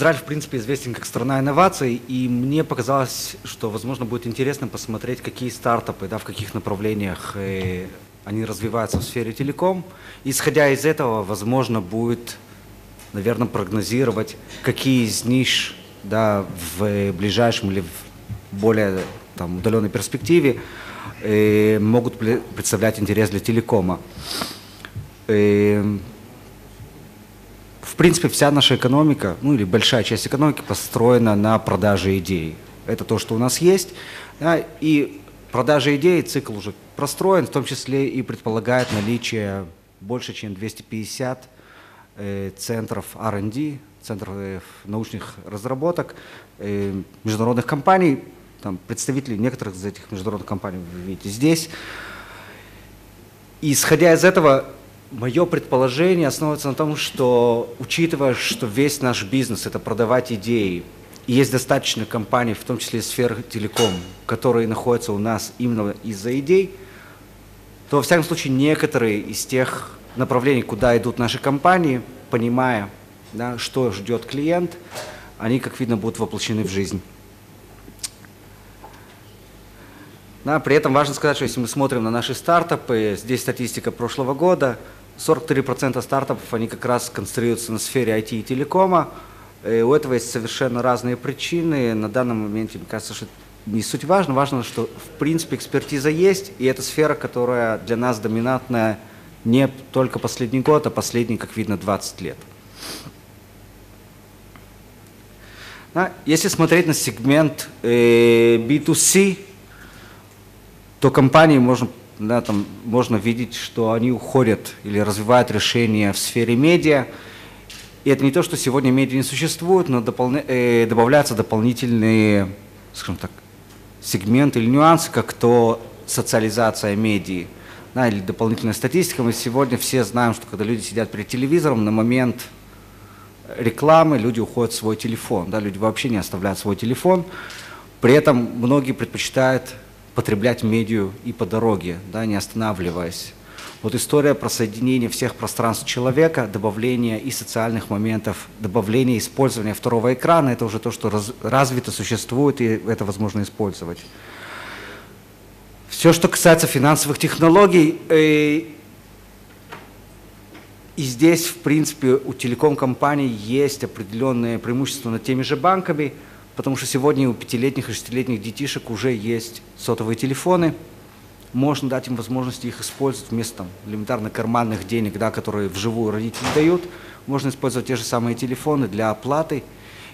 Израиль, в принципе, известен как страна инноваций, и мне показалось, что, возможно, будет интересно посмотреть, какие стартапы, да, в каких направлениях э, они развиваются в сфере телеком. Исходя из этого, возможно, будет, наверное, прогнозировать, какие из ниш да, в ближайшем или в более там, удаленной перспективе э, могут представлять интерес для телекома. Принципе, вся наша экономика, ну или большая часть экономики построена на продаже идей. Это то, что у нас есть. Да, и продажа идей, цикл уже простроен, в том числе и предполагает наличие больше, чем 250 э, центров R&D, центров э, научных разработок, э, международных компаний, там, представителей некоторых из этих международных компаний вы видите здесь. Исходя из этого, Мое предположение основывается на том, что, учитывая, что весь наш бизнес – это продавать идеи, и есть достаточно компаний, в том числе сфер телеком, которые находятся у нас именно из-за идей, то, во всяком случае, некоторые из тех направлений, куда идут наши компании, понимая, да, что ждет клиент, они, как видно, будут воплощены в жизнь. Да, при этом важно сказать, что если мы смотрим на наши стартапы, здесь статистика прошлого года – 43% стартапов, они как раз концентрируются на сфере IT и телекома. И у этого есть совершенно разные причины. На данном моменте, мне кажется, что не суть важно. Важно, что в принципе экспертиза есть, и это сфера, которая для нас доминантная не только последний год, а последние, как видно, 20 лет. Если смотреть на сегмент э, B2C, то компании можно да, там можно видеть, что они уходят или развивают решения в сфере медиа. И это не то, что сегодня медиа не существует, но дополня, э, добавляются дополнительные, скажем так, сегменты или нюансы, как то социализация медиа, да, или дополнительная статистика. Мы сегодня все знаем, что когда люди сидят перед телевизором, на момент рекламы люди уходят в свой телефон, да, люди вообще не оставляют свой телефон. При этом многие предпочитают потреблять медиа и по дороге, да, не останавливаясь. Вот история про соединение всех пространств человека, добавление и социальных моментов, добавление использования второго экрана, это уже то, что раз, развито, существует, и это возможно использовать. Все, что касается финансовых технологий, э, и здесь, в принципе, у телеком-компаний есть определенные преимущества над теми же банками – потому что сегодня у пятилетних и шестилетних детишек уже есть сотовые телефоны, можно дать им возможность их использовать вместо там, элементарно карманных денег, да, которые вживую родители дают. Можно использовать те же самые телефоны для оплаты.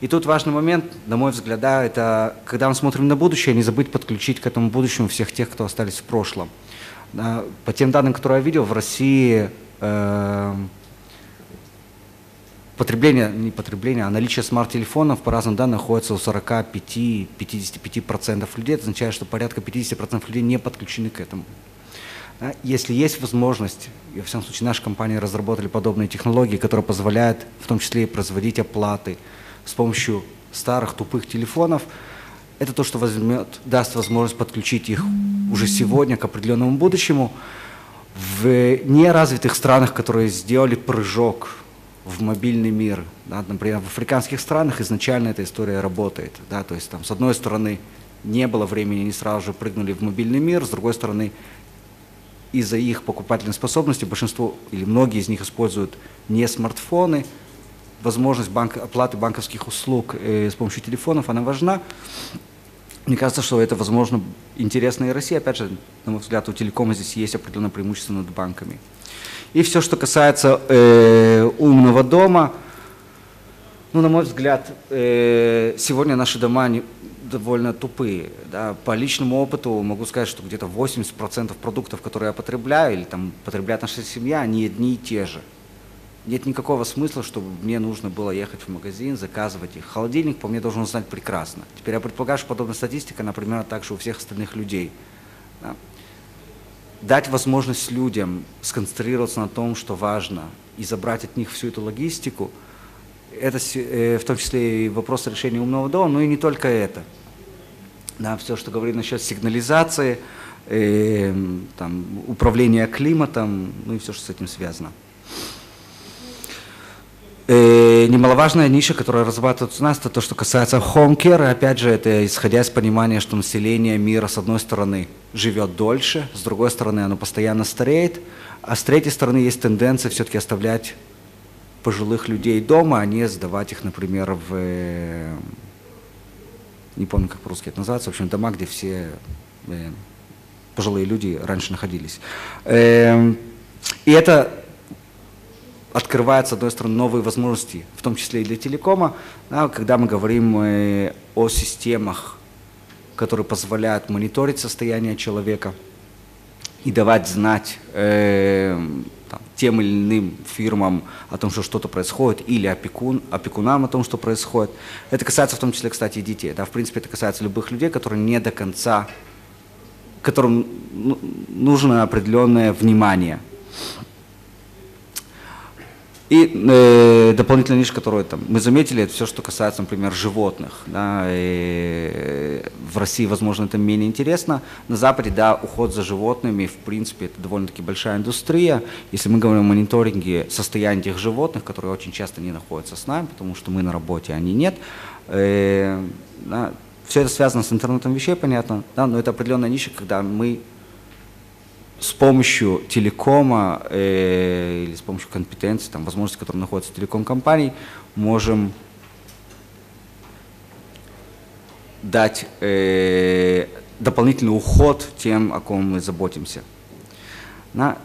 И тут важный момент, на мой взгляд, да, это когда мы смотрим на будущее, не забыть подключить к этому будущему всех тех, кто остались в прошлом. Да, по тем данным, которые я видел, в России э, потребление, не потребление, а наличие смарт-телефонов по разным данным находится у 45-55% людей. Это означает, что порядка 50% людей не подключены к этому. Если есть возможность, и в всяком случае наши компании разработали подобные технологии, которые позволяют в том числе и производить оплаты с помощью старых тупых телефонов, это то, что возьмет, даст возможность подключить их уже сегодня к определенному будущему. В неразвитых странах, которые сделали прыжок в мобильный мир. Да, например, в африканских странах изначально эта история работает. Да, то есть там с одной стороны не было времени, они сразу же прыгнули в мобильный мир, с другой стороны из-за их покупательной способности большинство или многие из них используют не смартфоны, возможность банк, оплаты банковских услуг э, с помощью телефонов, она важна. Мне кажется, что это, возможно, интересно и России. Опять же, на мой взгляд, у телекома здесь есть определенное преимущество над банками. И все, что касается э, умного дома, ну, на мой взгляд, э, сегодня наши дома не, довольно тупые. Да. По личному опыту могу сказать, что где-то 80% продуктов, которые я потребляю, или там потребляет наша семья, они одни и те же. Нет никакого смысла, чтобы мне нужно было ехать в магазин, заказывать их. Холодильник по мне должен знать прекрасно. Теперь я предполагаю, что подобная статистика, например, также у всех остальных людей. Да дать возможность людям сконцентрироваться на том, что важно, и забрать от них всю эту логистику, это э, в том числе и вопрос решения умного дома, но и не только это. Да, все, что говорит насчет сигнализации, э, там, управления климатом, ну и все, что с этим связано. Э, немаловажная ниша, которая разрабатывается у нас, это то, что касается home care. Опять же, это исходя из понимания, что население мира, с одной стороны, живет дольше, с другой стороны, оно постоянно стареет, а с третьей стороны, есть тенденция все-таки оставлять пожилых людей дома, а не сдавать их, например, в... Э, не помню, как по-русски это называется, в общем, дома, где все э, пожилые люди раньше находились. Эм, и это открывает, с одной стороны, новые возможности, в том числе и для телекома, да, когда мы говорим э, о системах, которые позволяют мониторить состояние человека и давать знать э, там, тем или иным фирмам о том, что что-то происходит, или опекун, опекунам о том, что происходит. Это касается в том числе, кстати, и детей. Да, в принципе, это касается любых людей, которые не до конца, которым ну, нужно определенное внимание – и э, дополнительная ниша, которую там, мы заметили, это все, что касается, например, животных. Да, и в России, возможно, это менее интересно. На Западе, да, уход за животными, в принципе, это довольно-таки большая индустрия. Если мы говорим о мониторинге состояния этих животных, которые очень часто не находятся с нами, потому что мы на работе, а они нет, э, да, все это связано с интернетом вещей, понятно, да, но это определенная ниша, когда мы с помощью телекома э, или с помощью компетенций, там, возможностей, которые находятся в телеком-компании, можем дать э, дополнительный уход тем, о ком мы заботимся. На,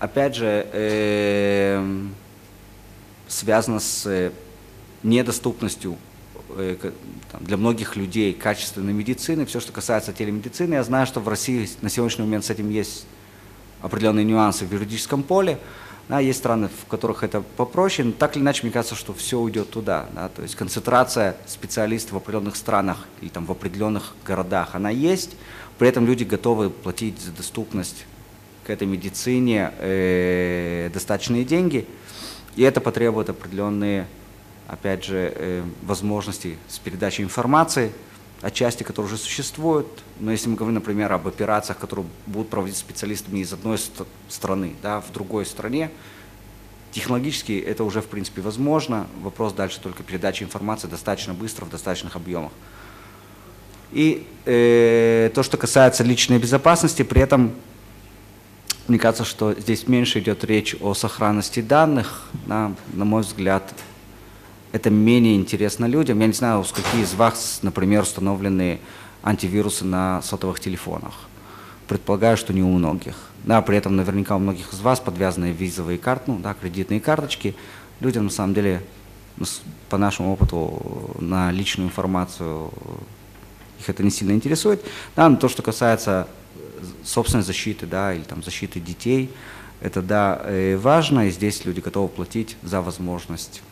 опять же, э, связано с недоступностью Э, для многих людей качественной медицины, все, что касается телемедицины. Я знаю, что в России на сегодняшний момент с этим есть определенные нюансы в юридическом поле. Да, есть страны, в которых это попроще, но так или иначе, мне кажется, что все уйдет туда. Да, то есть концентрация специалистов в определенных странах или там, в определенных городах, она есть, при этом люди готовы платить за доступность к этой медицине э, достаточные деньги, и это потребует определенные опять же, э, возможностей с передачей информации, отчасти, которые уже существуют. Но если мы говорим, например, об операциях, которые будут проводить специалистами из одной страны, да, в другой стране, технологически это уже, в принципе, возможно. Вопрос дальше только передачи информации достаточно быстро, в достаточных объемах. И э, то, что касается личной безопасности, при этом мне кажется, что здесь меньше идет речь о сохранности данных. Да, на мой взгляд, это менее интересно людям. Я не знаю, у скольки из вас, например, установлены антивирусы на сотовых телефонах. Предполагаю, что не у многих. Да, при этом наверняка у многих из вас подвязаны визовые карты, ну, да, кредитные карточки. Людям на самом деле, ну, по нашему опыту, на личную информацию их это не сильно интересует. Да, но то, что касается собственной защиты, да, или там защиты детей, это да, э, важно, и здесь люди готовы платить за возможность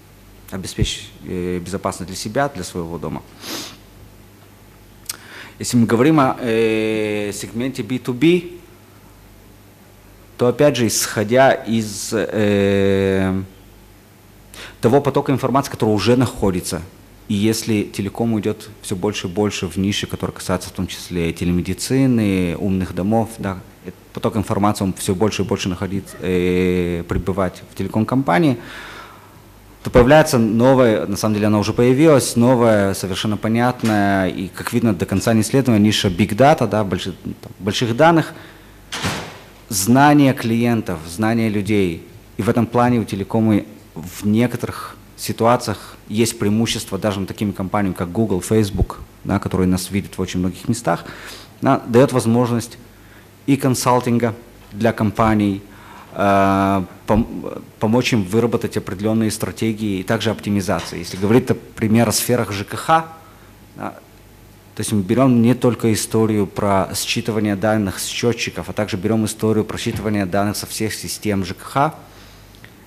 обеспечить э, безопасность для себя, для своего дома. Если мы говорим о э, сегменте B2B, то опять же, исходя из э, того потока информации, который уже находится, и если телеком уйдет все больше и больше в ниши, которые касаются в том числе телемедицины, умных домов, да, поток информации он все больше и больше находить, э, пребывать в телеком-компании, то появляется новая, на самом деле она уже появилась, новая, совершенно понятная и, как видно, до конца не исследована ниша Big Data, да, больших, там, больших данных, знание клиентов, знание людей. И в этом плане у телекома в некоторых ситуациях есть преимущество даже над такими компаниями, как Google, Facebook, да, которые нас видят в очень многих местах, да, дает возможность и консалтинга для компаний, помочь им выработать определенные стратегии и также оптимизации. Если говорить, например, о сферах ЖКХ, то есть мы берем не только историю про считывание данных с счетчиков, а также берем историю про считывание данных со всех систем ЖКХ,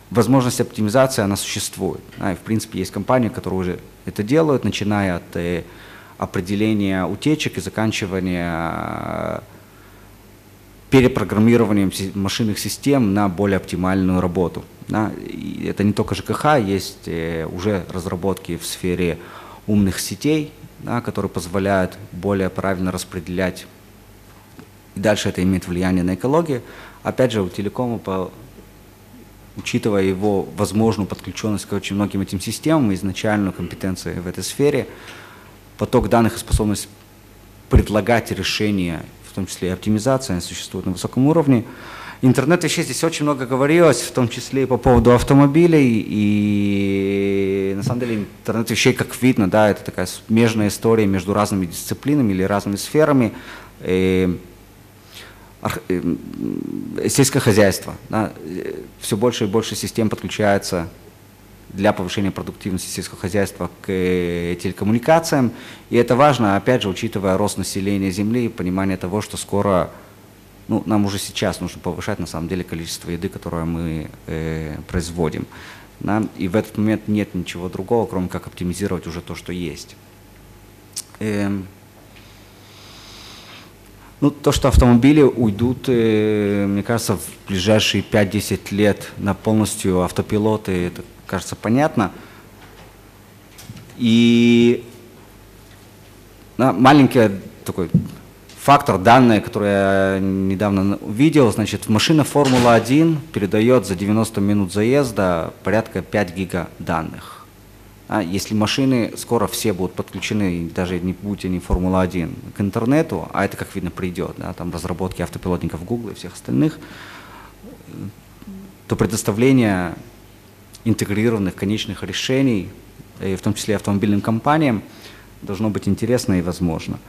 возможность оптимизации, она существует. и в принципе есть компании, которые уже это делают, начиная от э, определения утечек и заканчивания перепрограммированием машинных систем на более оптимальную работу. Да? И это не только ЖКХ, есть э, уже разработки в сфере умных сетей, да, которые позволяют более правильно распределять. И дальше это имеет влияние на экологию. Опять же, у телекома по учитывая его возможную подключенность к очень многим этим системам, изначальную компетенцию в этой сфере, поток данных и способность предлагать решения, том числе и оптимизация, существует на высоком уровне. Интернет вещей здесь очень много говорилось, в том числе и по поводу автомобилей. И на самом деле интернет вещей, как видно, да, это такая смежная история между разными дисциплинами или разными сферами. И сельское хозяйство. Да, все больше и больше систем подключается для повышения продуктивности сельского хозяйства к э, телекоммуникациям. И это важно, опять же, учитывая рост населения Земли и понимание того, что скоро, ну, нам уже сейчас нужно повышать, на самом деле, количество еды, которое мы э, производим. Да? И в этот момент нет ничего другого, кроме как оптимизировать уже то, что есть. Эм. Ну, то, что автомобили уйдут, э, мне кажется, в ближайшие 5-10 лет на полностью автопилоты, это кажется понятно. И да, маленький такой фактор, данные, которые я недавно увидел, значит, машина Формула-1 передает за 90 минут заезда порядка 5 гига данных. А если машины скоро все будут подключены, даже не будь они Формула-1, к интернету, а это, как видно, придет, да, там разработки автопилотников Google и всех остальных, то предоставление интегрированных конечных решений, в том числе автомобильным компаниям, должно быть интересно и возможно.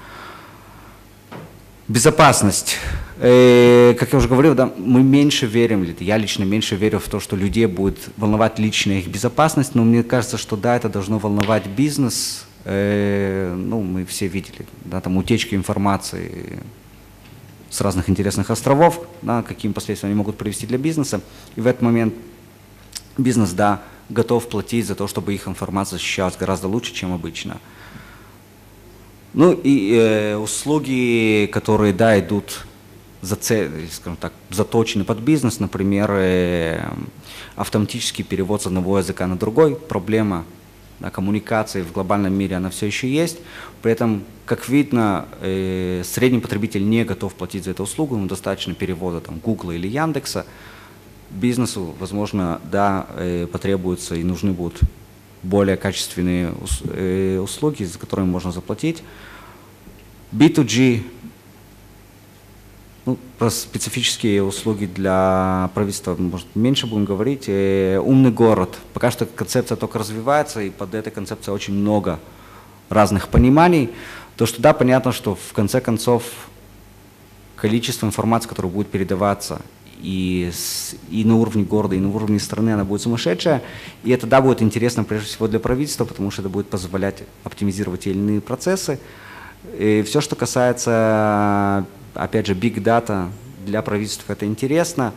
Безопасность. Э, как я уже говорил, да, мы меньше верим, я лично меньше верю в то, что людей будет волновать личная их безопасность, но мне кажется, что да, это должно волновать бизнес. Э, ну, мы все видели, да, там утечки информации с разных интересных островов, да, каким последствиям они могут привести для бизнеса. И в этот момент бизнес, да, готов платить за то, чтобы их информация защищалась гораздо лучше, чем обычно. Ну и э, услуги, которые, да, идут за скажем так, заточены под бизнес, например, э, автоматический перевод с одного языка на другой, проблема да, коммуникации в глобальном мире, она все еще есть. При этом, как видно, э, средний потребитель не готов платить за эту услугу, ему достаточно перевода там, Google или Яндекса, бизнесу, возможно, да, э, потребуются и нужны будут более качественные э, услуги, за которые можно заплатить. B2G, ну, про специфические услуги для правительства, может, меньше будем говорить. Э, умный город. Пока что концепция только развивается, и под этой концепцией очень много разных пониманий. То, что да, понятно, что в конце концов количество информации, которая будет передаваться и, с, и на уровне города, и на уровне страны она будет сумасшедшая. И это, да, будет интересно прежде всего для правительства, потому что это будет позволять оптимизировать те или иные процессы. И все, что касается, опять же, big data для правительства, это интересно.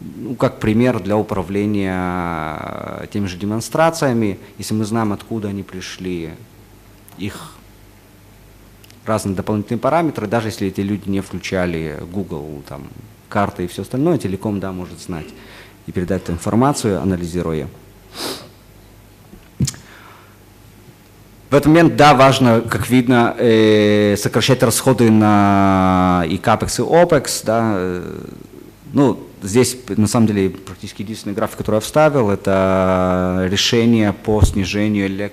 Ну, как пример для управления теми же демонстрациями, если мы знаем, откуда они пришли, их разные дополнительные параметры, даже если эти люди не включали Google, там, карты и все остальное, телеком, да, может знать и передать эту информацию, анализируя. В этот момент, да, важно, как видно, э, сокращать расходы на и CAPEX, и OPEX, да, э, ну, здесь, на самом деле, практически единственный график, который я вставил, это решение по снижению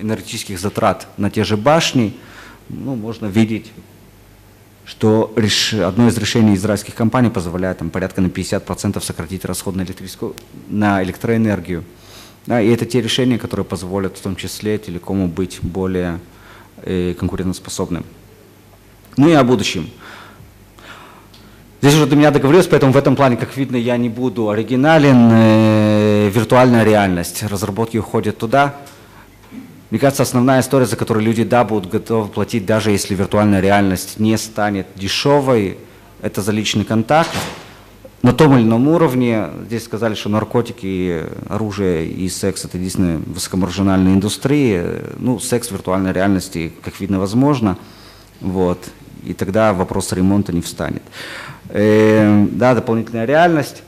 энергетических затрат на те же башни, ну, можно видеть что реш... одно из решений израильских компаний позволяет там, порядка на 50% сократить расход на, электрическую... на электроэнергию. Да, и это те решения, которые позволят в том числе телекому быть более э, конкурентоспособным. Ну и о будущем. Здесь уже до меня договорилось, поэтому в этом плане, как видно, я не буду оригинален. Э, виртуальная реальность. Разработки уходят туда. Мне кажется, основная история, за которую люди, да, будут готовы платить, даже если виртуальная реальность не станет дешевой, это за личный контакт. На том или ином уровне, здесь сказали, что наркотики, оружие и секс – это единственные высокомаржинальные индустрии. Ну, секс в виртуальной реальности, как видно, возможно. Вот. И тогда вопрос ремонта не встанет. Э, да, дополнительная реальность.